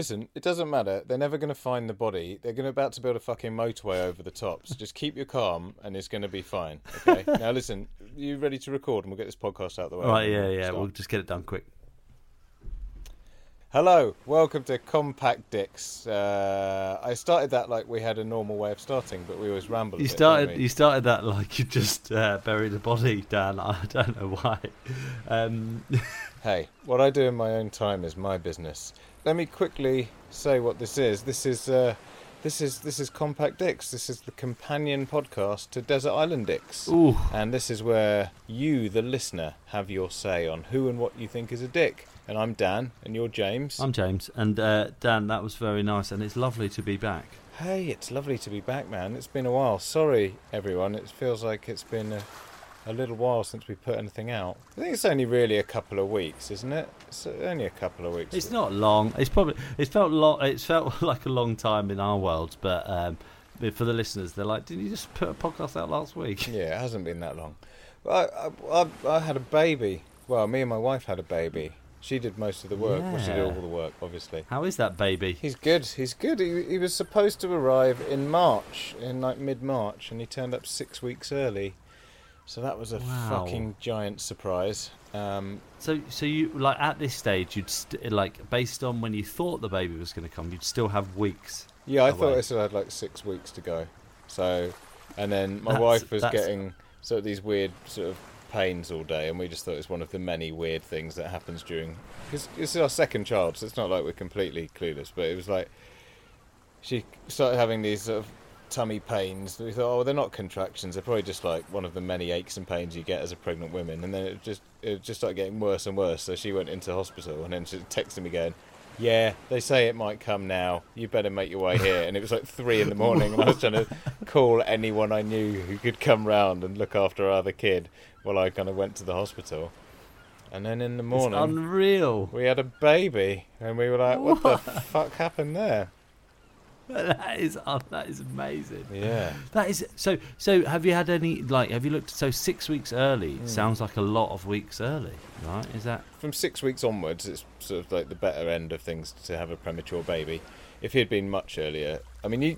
Listen, it doesn't matter. They're never going to find the body. They're going to about to build a fucking motorway over the top. So just keep your calm, and it's going to be fine. Okay. now listen, you ready to record, and we'll get this podcast out the way. Right, yeah, yeah. Start. We'll just get it done quick. Hello, welcome to Compact Dicks. Uh, I started that like we had a normal way of starting, but we always ramble. You bit, started. You started that like you just uh, buried a body, Dan. I don't know why. Um, Hey, what I do in my own time is my business. Let me quickly say what this is. This is uh, this is this is Compact Dicks. This is the companion podcast to Desert Island Dicks. ooh, And this is where you, the listener, have your say on who and what you think is a dick. And I'm Dan, and you're James. I'm James, and uh, Dan. That was very nice, and it's lovely to be back. Hey, it's lovely to be back, man. It's been a while. Sorry, everyone. It feels like it's been a, a little while since we put anything out. I think it's only really a couple of weeks, isn't it? It's only a couple of weeks. It's not long. It's probably. It felt long. It's felt like a long time in our world, but um, for the listeners, they're like, "Didn't you just put a podcast out last week?" Yeah, it hasn't been that long. I, I, I, had a baby. Well, me and my wife had a baby. She did most of the work. Well, she did all the work, obviously. How is that baby? He's good. He's good. He, he was supposed to arrive in March, in like mid March, and he turned up six weeks early. So that was a Wow. fucking giant surprise. Um, So, so you like at this stage, you'd st- like based on when you thought the baby was going to come, you'd still have weeks. yeah, I away. thought I still had like six weeks to go. So, and then my That's- wife was getting sort of these weird sort of pains all day, and we just thought it was one of the many weird things that happens during. Because it's our second child, so it's not like we're completely clueless. But it was like she started having these sort of tummy pains. We thought, oh, they're not contractions. They're probably just like one of the many aches and pains you get as a pregnant woman. And then it just it just started getting worse and worse. So she went into hospital, and then she texted me going. Yeah, they say it might come now. You better make your way here. And it was like three in the morning, and I was trying to call anyone I knew who could come round and look after our other kid while I kind of went to the hospital. And then in the It's morning, unreal. we had a baby, and we were like, "What, the fuck happened there?" That is oh, that is amazing. Yeah. That is so. So have you had any like? Have you looked? So six weeks early Hmm. sounds like a lot of weeks early, right? Is that from six weeks onwards, it's sort of like the better end of things to have a premature baby. If he had been much earlier, I mean, you,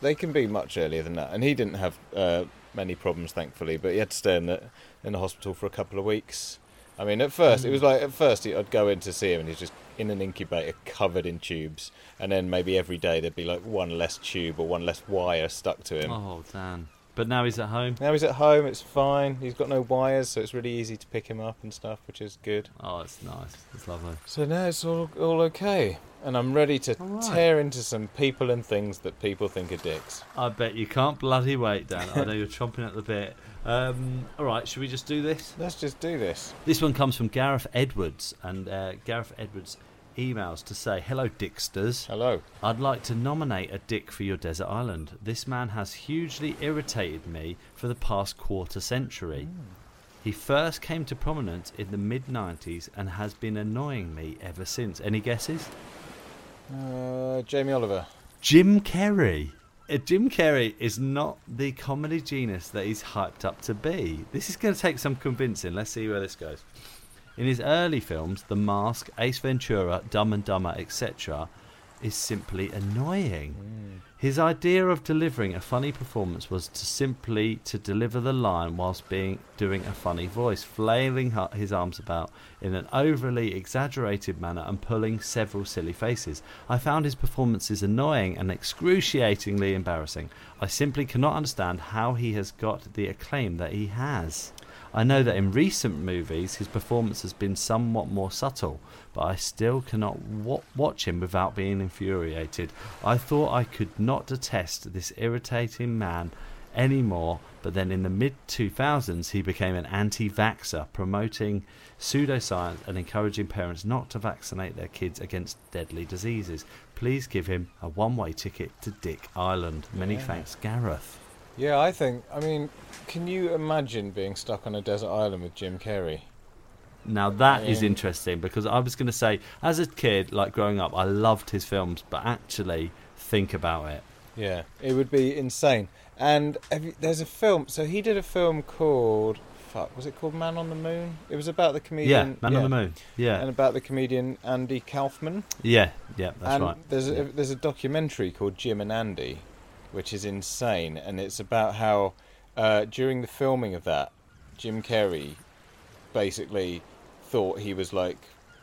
they can be much earlier than that, and he didn't have uh, many problems, thankfully. But he had to stay in the in the hospital for a couple of weeks. I mean, at first it was like at first he- I'd go in to see him, and he's just in an incubator covered in tubes, and then maybe every day there'd be like one less tube or one less wire stuck to him. oh Dan? But now he's at home. Now he's at home, it's fine. He's got no wires, so it's really easy to pick him up and stuff, which is good. Oh, it's nice. It's lovely. So now it's all all okay, and I'm ready to right. tear into some people and things that people think are dicks. I bet you can't bloody wait, Dan. I know you're chomping at the bit. Um, all right, should we just do this? Let's just do this. This one comes from Gareth Edwards, and uh, Gareth Edwards emails to say, "Hello, Dicksters. Hello. I'd like to nominate a dick for your desert island. This man has hugely irritated me for the past quarter century. He first came to prominence in the mid 90s and has been annoying me ever since. Any guesses? Uh, Jamie Oliver. Jim Carrey. Uh, Jim Carrey is not the comedy genius that he's hyped up to be. This is going to take some convincing. Let's see where this goes. In his early films, The Mask, Ace Ventura, Dumb and Dumber, etc., is simply annoying. Mm. His idea of delivering a funny performance was to simply to deliver the line whilst being doing a funny voice, flailing his arms about in an overly exaggerated manner and pulling several silly faces. I found his performances annoying and excruciatingly embarrassing. I simply cannot understand how he has got the acclaim that he has. I know that in recent movies his performance has been somewhat more subtle, but I still cannot wa- watch him without being infuriated. I thought I could not detest this irritating man anymore, but then in the mid 2000s he became an anti vaxxer, promoting pseudoscience and encouraging parents not to vaccinate their kids against deadly diseases. Please give him a one way ticket to Dick Island. Many Yeah. thanks, Gareth. Yeah, I think. I mean, can you imagine being stuck on a desert island with Jim Carrey? Now that is Yeah. interesting because I was going to say, as a kid, like growing up, I loved his films, but actually think about it. Yeah, it would be insane. And have you, there's a film. So he did a film called fuck. Was it called Man on the Moon? It was about the comedian. Yeah. Man on the Moon. Yeah, And about the comedian Andy Kaufman. yeah, yeah. That's and right. There's Yeah. there's a documentary called Jim and Andy, which is insane, and it's about how uh, during the filming of that, Jim Carrey basically thought he was like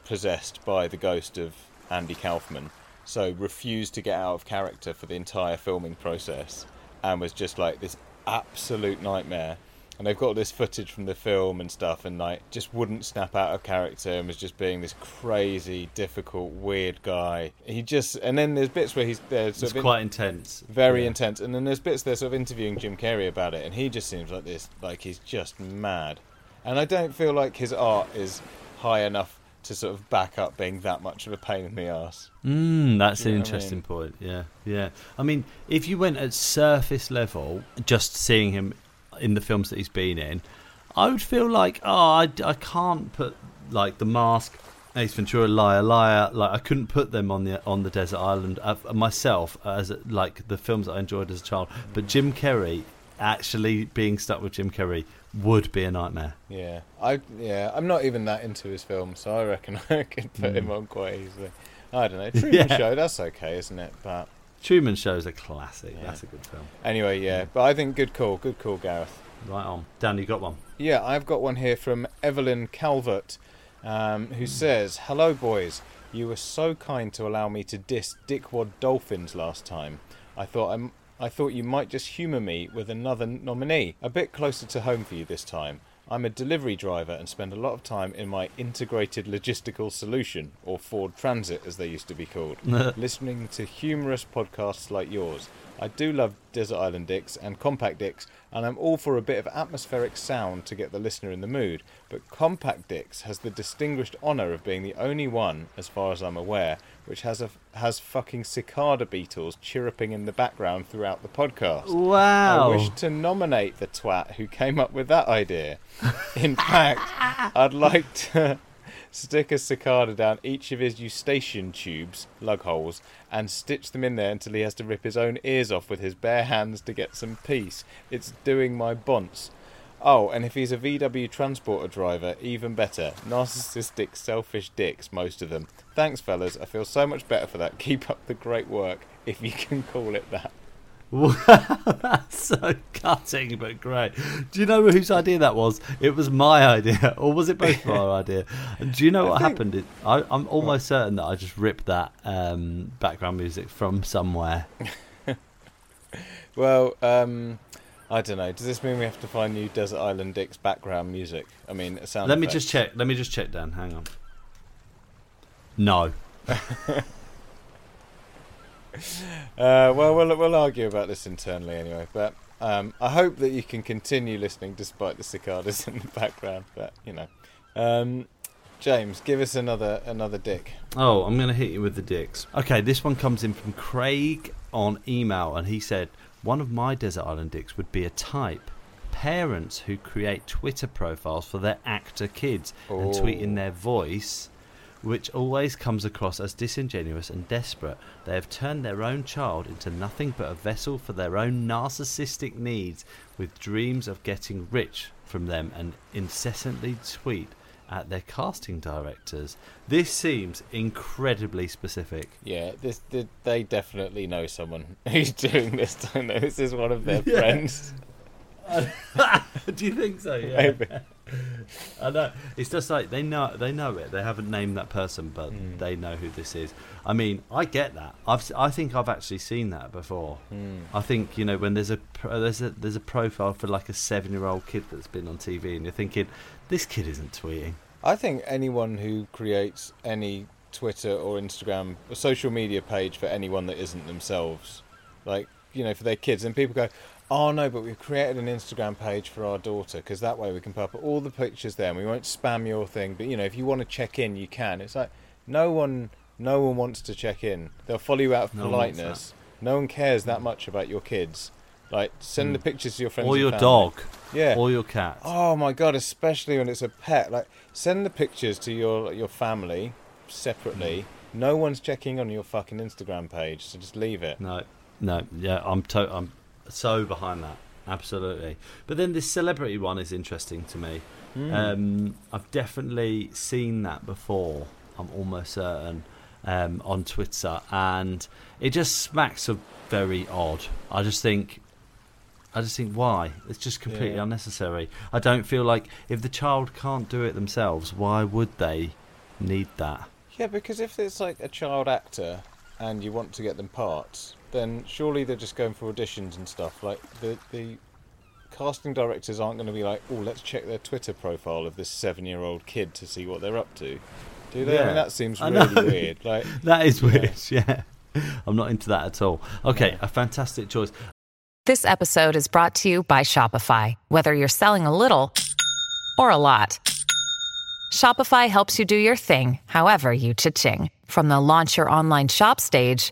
possessed by the ghost of Andy Kaufman, so refused to get out of character for the entire filming process, and was just like this absolute nightmare. And they've got this footage from the film and stuff, and like just wouldn't snap out of character, and was just being this crazy, difficult, weird guy. He just, and then there's bits where he's there, sort It's of in- quite intense. very Yeah. intense. And then there's bits they're sort of interviewing Jim Carrey about it, and he just seems like this, like he's just mad. And I don't feel like his art is high enough to sort of back up being that much of a pain in the ass. Mm, that's you an what I interesting mean? point. Yeah, yeah. I mean, if you went at surface level, just seeing him in the films that he's been in, I would feel like, oh, I, I can't put like the mask, Ace Ventura, Liar, Liar. Like I couldn't put them on the on the desert island uh, myself as like the films that I enjoyed as a child. But Jim Carrey, actually being stuck with Jim Carrey would be a nightmare. Yeah, I yeah, I'm not even that into his films, so I reckon I could put him on quite easily. I don't know. Truman Mm. Yeah. Show, that's okay, isn't it? But Truman Show's a classic. Yeah. That's a good film. anyway, yeah. But I think good call, good call, Gareth. Right on. Dan, you got one. Yeah, I've got one here from Evelyn Calvert, um, who says, "Hello, boys. You were so kind to allow me to diss Dickwad Dolphins last time. I thought I'm, I thought you might just humour me with another nominee, a bit closer to home for you this time. I'm a delivery driver and spend a lot of time in my integrated logistical solution, or Ford Transit as they used to be called, listening to humorous podcasts like yours. I do love Desert Island Dicks and Compact Dicks, and I'm all for a bit of atmospheric sound to get the listener in the mood. But Compact Dicks has the distinguished honour of being the only one, as far as I'm aware, which has a has fucking cicada beetles chirruping in the background throughout the podcast. Wow. I wish to nominate the twat who came up with that idea. In fact, I'd like to stick a cicada down each of his eustachian tubes, lug holes, and stitch them in there until he has to rip his own ears off with his bare hands to get some peace. It's doing my bonce. Oh, and if he's a VW transporter driver, even better. Narcissistic, selfish dicks, most of them. Thanks, fellas. I feel so much better for that. Keep up the great work, if you can call it that. Wow, that's so cutting but great. Do you know whose idea that was? It was my idea, or was it both of our idea? And do you know I what think- happened? It, I, I'm almost certain that I just ripped that um, background music from somewhere. Well, um, I don't know. Does this mean we have to find new Desert Island Dicks background music? I mean, it sounds. Let me just check. Let me just check, Dan. Hang on. No. Uh, well, we'll we'll argue about this internally anyway. But um, I hope that you can continue listening despite the cicadas in the background. But you know, um, James, give us another another dick. Oh, I'm going to hit you with the dicks. Okay, this one comes in from Craig on email, and he said one of my desert island dicks would be a type. Parents who create Twitter profiles for their actor kids and tweet in their voice, which always comes across as disingenuous and desperate. They have turned their own child into nothing but a vessel for their own narcissistic needs, with dreams of getting rich from them and incessantly tweet at their casting directors. This seems incredibly specific. Yeah, this, this they definitely know someone who's doing this. Don't they? This is one of their friends. Do you think so? Yeah. Maybe. I know. It's just like they know they know it. They haven't named that person, but Hmm. they know who this is. I mean, I get that. I've I think I've actually seen that before. Hmm. I think you know when there's a there's a there's a profile for like a seven year old kid that's been on TV, and you're thinking this kid isn't tweeting. I think anyone who creates any Twitter or Instagram or social media page for anyone that isn't themselves, like you know, for their kids, and people go, "Oh no, but we've created an Instagram page for our daughter because that way we can put up all the pictures there, and we won't spam your thing. But you know, if you want to check in, you can." It's like no one, no one wants to check in. They'll follow you out of No one wants politeness. No one cares that much about your kids. Like send the mm. pictures to your friends or and your family. dog, Yeah. or your cat. Oh my god, especially when it's a pet. Like send the pictures to your your family separately. Mm. No one's checking on your fucking Instagram page, so just leave it. No, no, yeah, I'm to- I'm so behind that. Absolutely. But then this celebrity one is interesting to me. Um, I've definitely seen that before. I'm almost certain um, on Twitter, and it just smacks of very odd. I just think. I just think why? It's just completely Yeah. unnecessary. I don't feel like if the child can't do it themselves, why would they need that? Yeah, because if it's like a child actor and you want to get them parts, then surely they're just going for auditions and stuff. Like the the casting directors aren't going to be like, "Oh, let's check their Twitter profile of this seven-year-old kid to see what they're up to." Do they? I mean, that seems really weird. Like, That is weird, yeah. I'm not into that at all. Okay, Yeah. a fantastic choice. This episode is brought to you by Shopify. Whether you're selling a little or a lot, Shopify helps you do your thing, however you cha-ching. From the launch your online shop stage,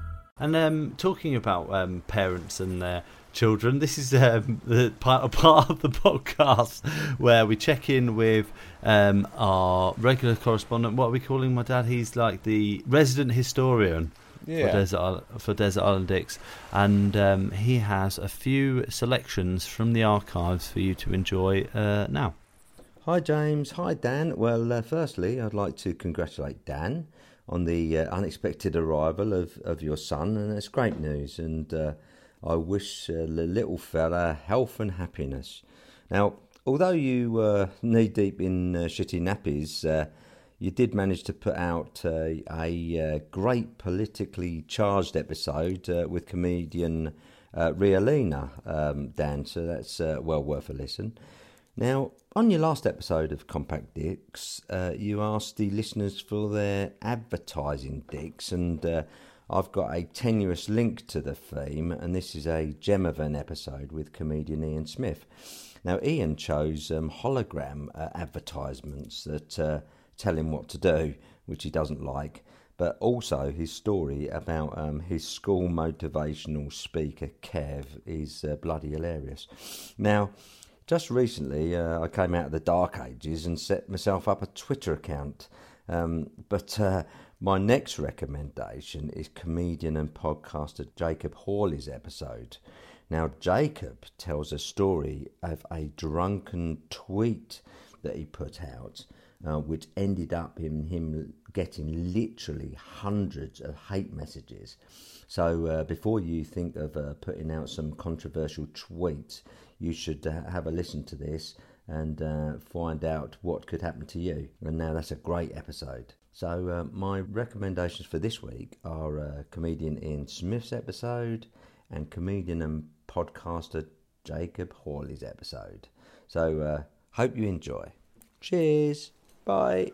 And um, talking about um, parents and their children, this is um, the part, part of the podcast where we check in with um, our regular correspondent. What are we calling my dad? He's like the resident historian Yeah. for Desert Island, for Desert Island Dicks, and um, he has a few selections from the archives for you to enjoy uh, now. Hi, James. Hi, Dan. Well, uh, firstly, I'd like to congratulate Dan on the uh, unexpected arrival of, of your son, and it's great news. And uh, I wish uh, the little fella health and happiness. Now, although you were knee deep in uh, shitty nappies, uh, you did manage to put out uh, a uh, great politically charged episode uh, with comedian uh, Rialina, um, Dan. So that's uh, well worth a listen. Now, on your last episode of Compact Dicks, uh, you asked the listeners for their advertising dicks, and uh, I've got a tenuous link to the theme, and this is a gem of an episode with comedian Ian Smith. Now, Ian chose um, hologram uh, advertisements that uh, tell him what to do, which he doesn't like, but also his story about um, his school motivational speaker, Kev, is uh, bloody hilarious. Now, just recently, uh, I came out of the dark ages and set myself up a Twitter account. Um, but uh, my next recommendation is comedian and podcaster Jacob Hawley's episode. Now, Jacob tells a story of a drunken tweet that he put out, uh, which ended up in him getting literally hundreds of hate messages. So, uh, before you think of uh, putting out some controversial tweets, you should uh, have a listen to this and uh, find out what could happen to you. And now that's a great episode. So, uh, my recommendations for this week are uh, comedian Ian Smith's episode and comedian and podcaster Jacob Hawley's episode. So, uh, Hope you enjoy. Cheers. Bye.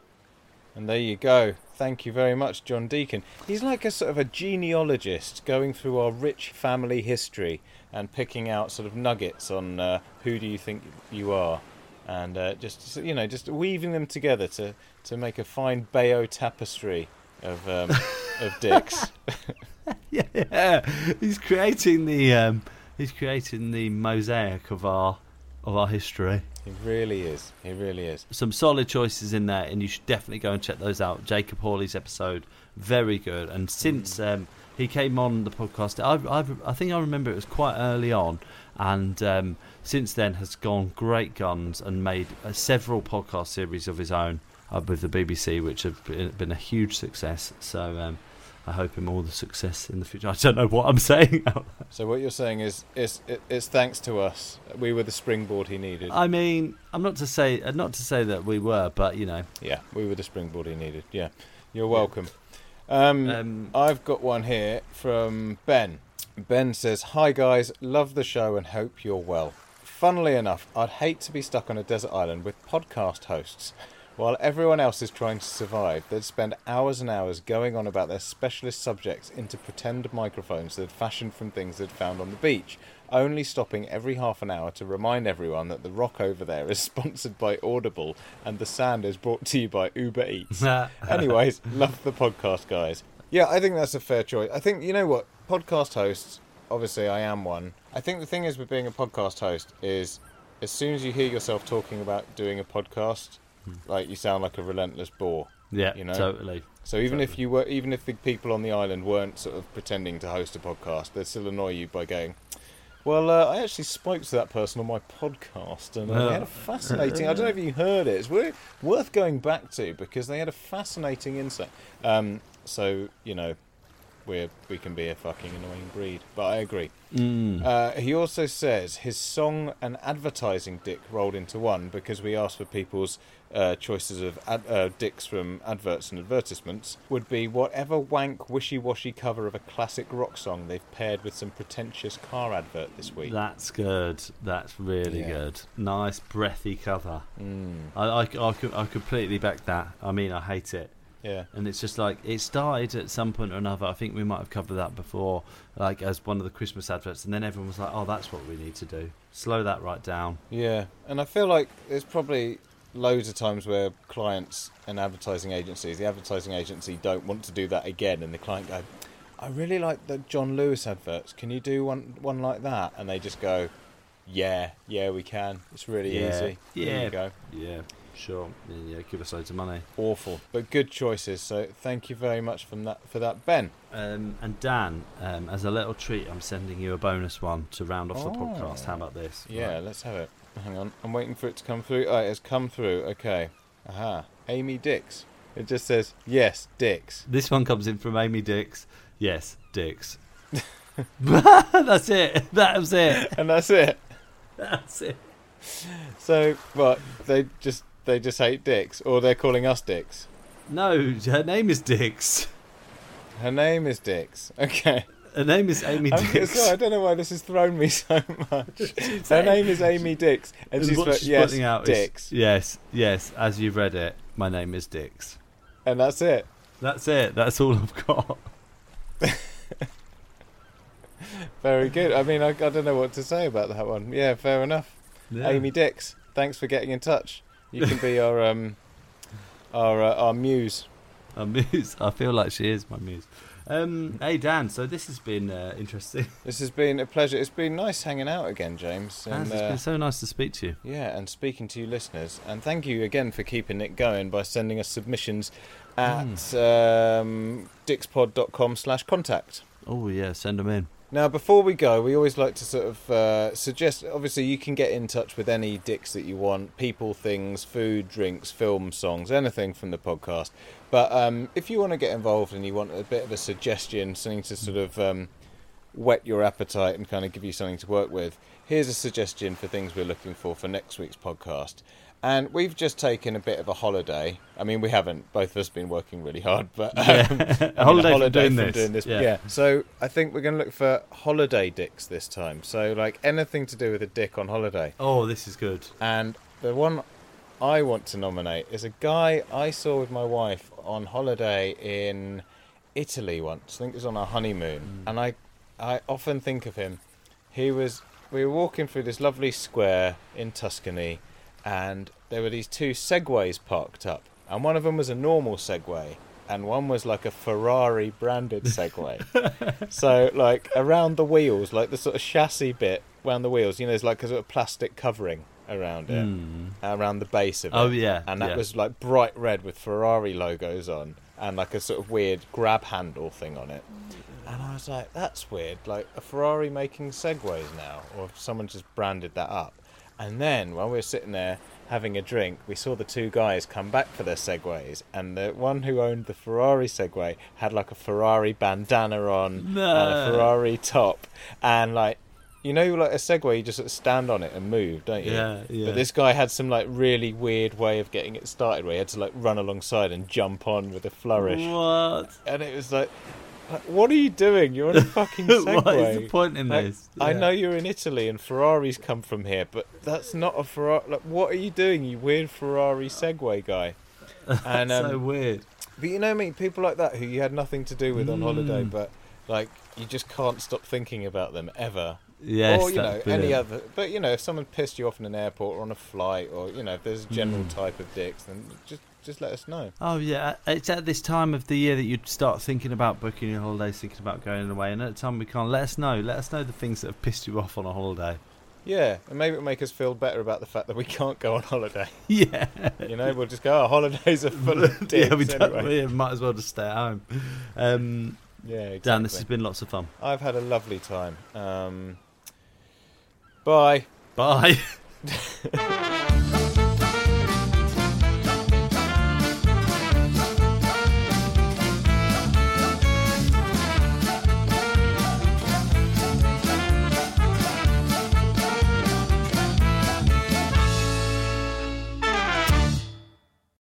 And there you go. Thank you very much, John Deacon. He's like a sort of a genealogist going through our rich family history and picking out sort of nuggets on uh, who do you think you are, and uh, just you know just weaving them together to to make a fine Bayeux tapestry of um, of dicks. yeah, yeah, he's creating the um, he's creating the mosaic of our of our history. He really is. He really is. Some solid choices in there, and you should definitely go and check those out. Jacob Hawley's episode, very good. And since um, he came on the podcast, I've, I've, i think I remember it was quite early on, and um, since then has gone great guns and made uh, several podcast series of his own uh, with the BBC, which have been, been a huge success. So um, I hope him all the success in the future. I don't know what I'm saying. so what you're saying is, it's, it's thanks to us. We were the springboard he needed. I mean, I'm not to say uh, not to say that we were, but you know. Yeah, we were the springboard he needed. Yeah, you're welcome. Um, um, I've got one here from Ben. Ben says, "Hi guys, love the show and hope you're well. Funnily enough, I'd hate to be stuck on a desert island with podcast hosts." While everyone else is trying to survive, they'd spend hours and hours going on about their specialist subjects into pretend microphones they'd fashioned from things they'd found on the beach, only stopping every half an hour to remind everyone that the rock over there is sponsored by Audible and the sand is brought to you by Uber Eats. Anyways, love the podcast, guys. Yeah, I think that's a fair choice. I think, you know what? Podcast hosts, obviously, I am one. I think the thing is with being a podcast host is as soon as you hear yourself talking about doing a podcast, like you sound like a relentless bore. Yeah, you know, totally. So even totally. if you were, even if the people on the island weren't sort of pretending to host a podcast, they'd still annoy you by going. Well, uh, I actually spoke to that person on my podcast, and uh, they had a fascinating. I don't know if you heard it. It's worth going back to because they had a fascinating insight. Um, so you know, we we can be a fucking annoying breed. But I agree. Mm. Uh, he also says his song and advertising dick rolled into one because we asked for people's uh, choices of ad- uh, dicks from adverts and advertisements would be whatever wank wishy-washy cover of a classic rock song they've paired with some pretentious car advert this week. That's good. That's really yeah. good. Nice breathy cover. Mm. I, I, I, I completely back that. I mean, I hate it. Yeah. And it's just like it started at some point or another. I think we might have covered that before, like as one of the Christmas adverts, and then everyone was like, "Oh, that's what we need to do. Slow that right down." Yeah, and I feel like it's probably loads of times where clients and advertising agencies, the advertising agency don't want to do that again, and the client go, "I really like the John Lewis adverts. Can you do one one like that?" And they just go, "Yeah, yeah, we can. It's really yeah. easy. Yeah, there you go. Yeah." Sure. Yeah, give us loads of money. Awful, but good choices. So thank you very much from that for that, Ben. Um, and Dan, um, as a little treat, I'm sending you a bonus one to round off oh. the podcast. How about this? Yeah, right. let's have it. Hang on, I'm waiting for it to come through. Oh, it has come through. Okay. Aha. Amy Dix. It just says yes, Dix. This one comes in from Amy Dix. Yes, Dix. that's it. That was it. And that's it. That's it. So, what? They just they just hate dicks, or they're calling us dicks. No, her name is Dix. Her name is Dix. Okay. Her name is Amy Dix. Sorry, I don't know why this has thrown me so much. Her name is Amy Dix, and, and she's, what she's yes, out Dix. Is, yes, yes. As you've read it, my name is Dix. And that's it. That's it. That's all I've got. Very good. I mean, I, I don't know what to say about that one. Yeah, fair enough. Yeah. Amy Dix, thanks for getting in touch. You can be our um, our uh, our muse. Our muse. I feel like she is my muse. Um, hey Dan, so this has been uh, interesting. This has been a pleasure. It's been nice hanging out again, James. And, it's uh, been so nice to speak to you. Yeah, and speaking to you listeners. And thank you again for keeping it going by sending us submissions at mm. um, dickspod.com slash contact. Oh yeah, send them in. Now, before we go, we always like to sort of uh, suggest. Obviously, you can get in touch with any dicks that you want people, things, food, drinks, film, songs, anything from the podcast. But um, if you want to get involved and you want a bit of a suggestion, something to sort of um, whet your appetite and kind of give you something to work with, here's a suggestion for things we're looking for for next week's podcast. And we've just taken a bit of a holiday. I mean, we haven't. Both of us been working really hard, but um, yeah. a holiday, holiday from, doing, from this. doing this. Yeah. yeah. So I think we're going to look for holiday dicks this time. So like anything to do with a dick on holiday. Oh, this is good. And the one I want to nominate is a guy I saw with my wife on holiday in Italy once. I think it was on our honeymoon, and I I often think of him. He was we were walking through this lovely square in Tuscany, and there were these two Segways parked up, and one of them was a normal Segway, and one was like a Ferrari branded Segway. so like around the wheels, like the sort of chassis bit around the wheels, you know, there's like a sort of plastic covering around it, hmm. around the base of it. Oh, yeah, and that yeah. was like bright red with Ferrari logos on, and like a sort of weird grab handle thing on it. And I was like, that's weird. Like a Ferrari making Segways now, or someone just branded that up. And then while we were sitting there having a drink, we saw the two guys come back for their Segways, and the one who owned the Ferrari Segway had like a Ferrari bandana on and a Ferrari top, and like. You know, like a Segway, you just sort of stand on it and move, don't you? Yeah, yeah. But this guy had some like really weird way of getting it started, where he had to like run alongside and jump on with a flourish What? and it was like, like, what are you doing? You're on a fucking Segway. What is the point in Like, this? I know you're in Italy and Ferraris come from here, but that's not a Ferrari. Like, what are you doing, you weird Ferrari Segway guy? And um, so weird. but you know me, people like that who you had nothing to do with on holiday, Mm. but like you just can't stop thinking about them ever. Yes, or you know that's any other. But you know if someone pissed you off in an airport or on a flight, or you know if there's a general Mm. type of dicks, then just just let us know. Oh yeah, it's at this time of the year that you'd start thinking about booking your holidays, thinking about going away, and at the time we can't. Let us know. Let us know the things that have pissed you off on a holiday. Yeah, and maybe it'll make us feel better about the fact that we can't go on holiday. Yeah, You know, we'll just go. Oh, holidays are full of dicks yeah, we don't. anyway. might as well just stay at home. Um, Yeah, exactly. Dan, this has been lots of fun. I've had a lovely time. Um, bye. Bye.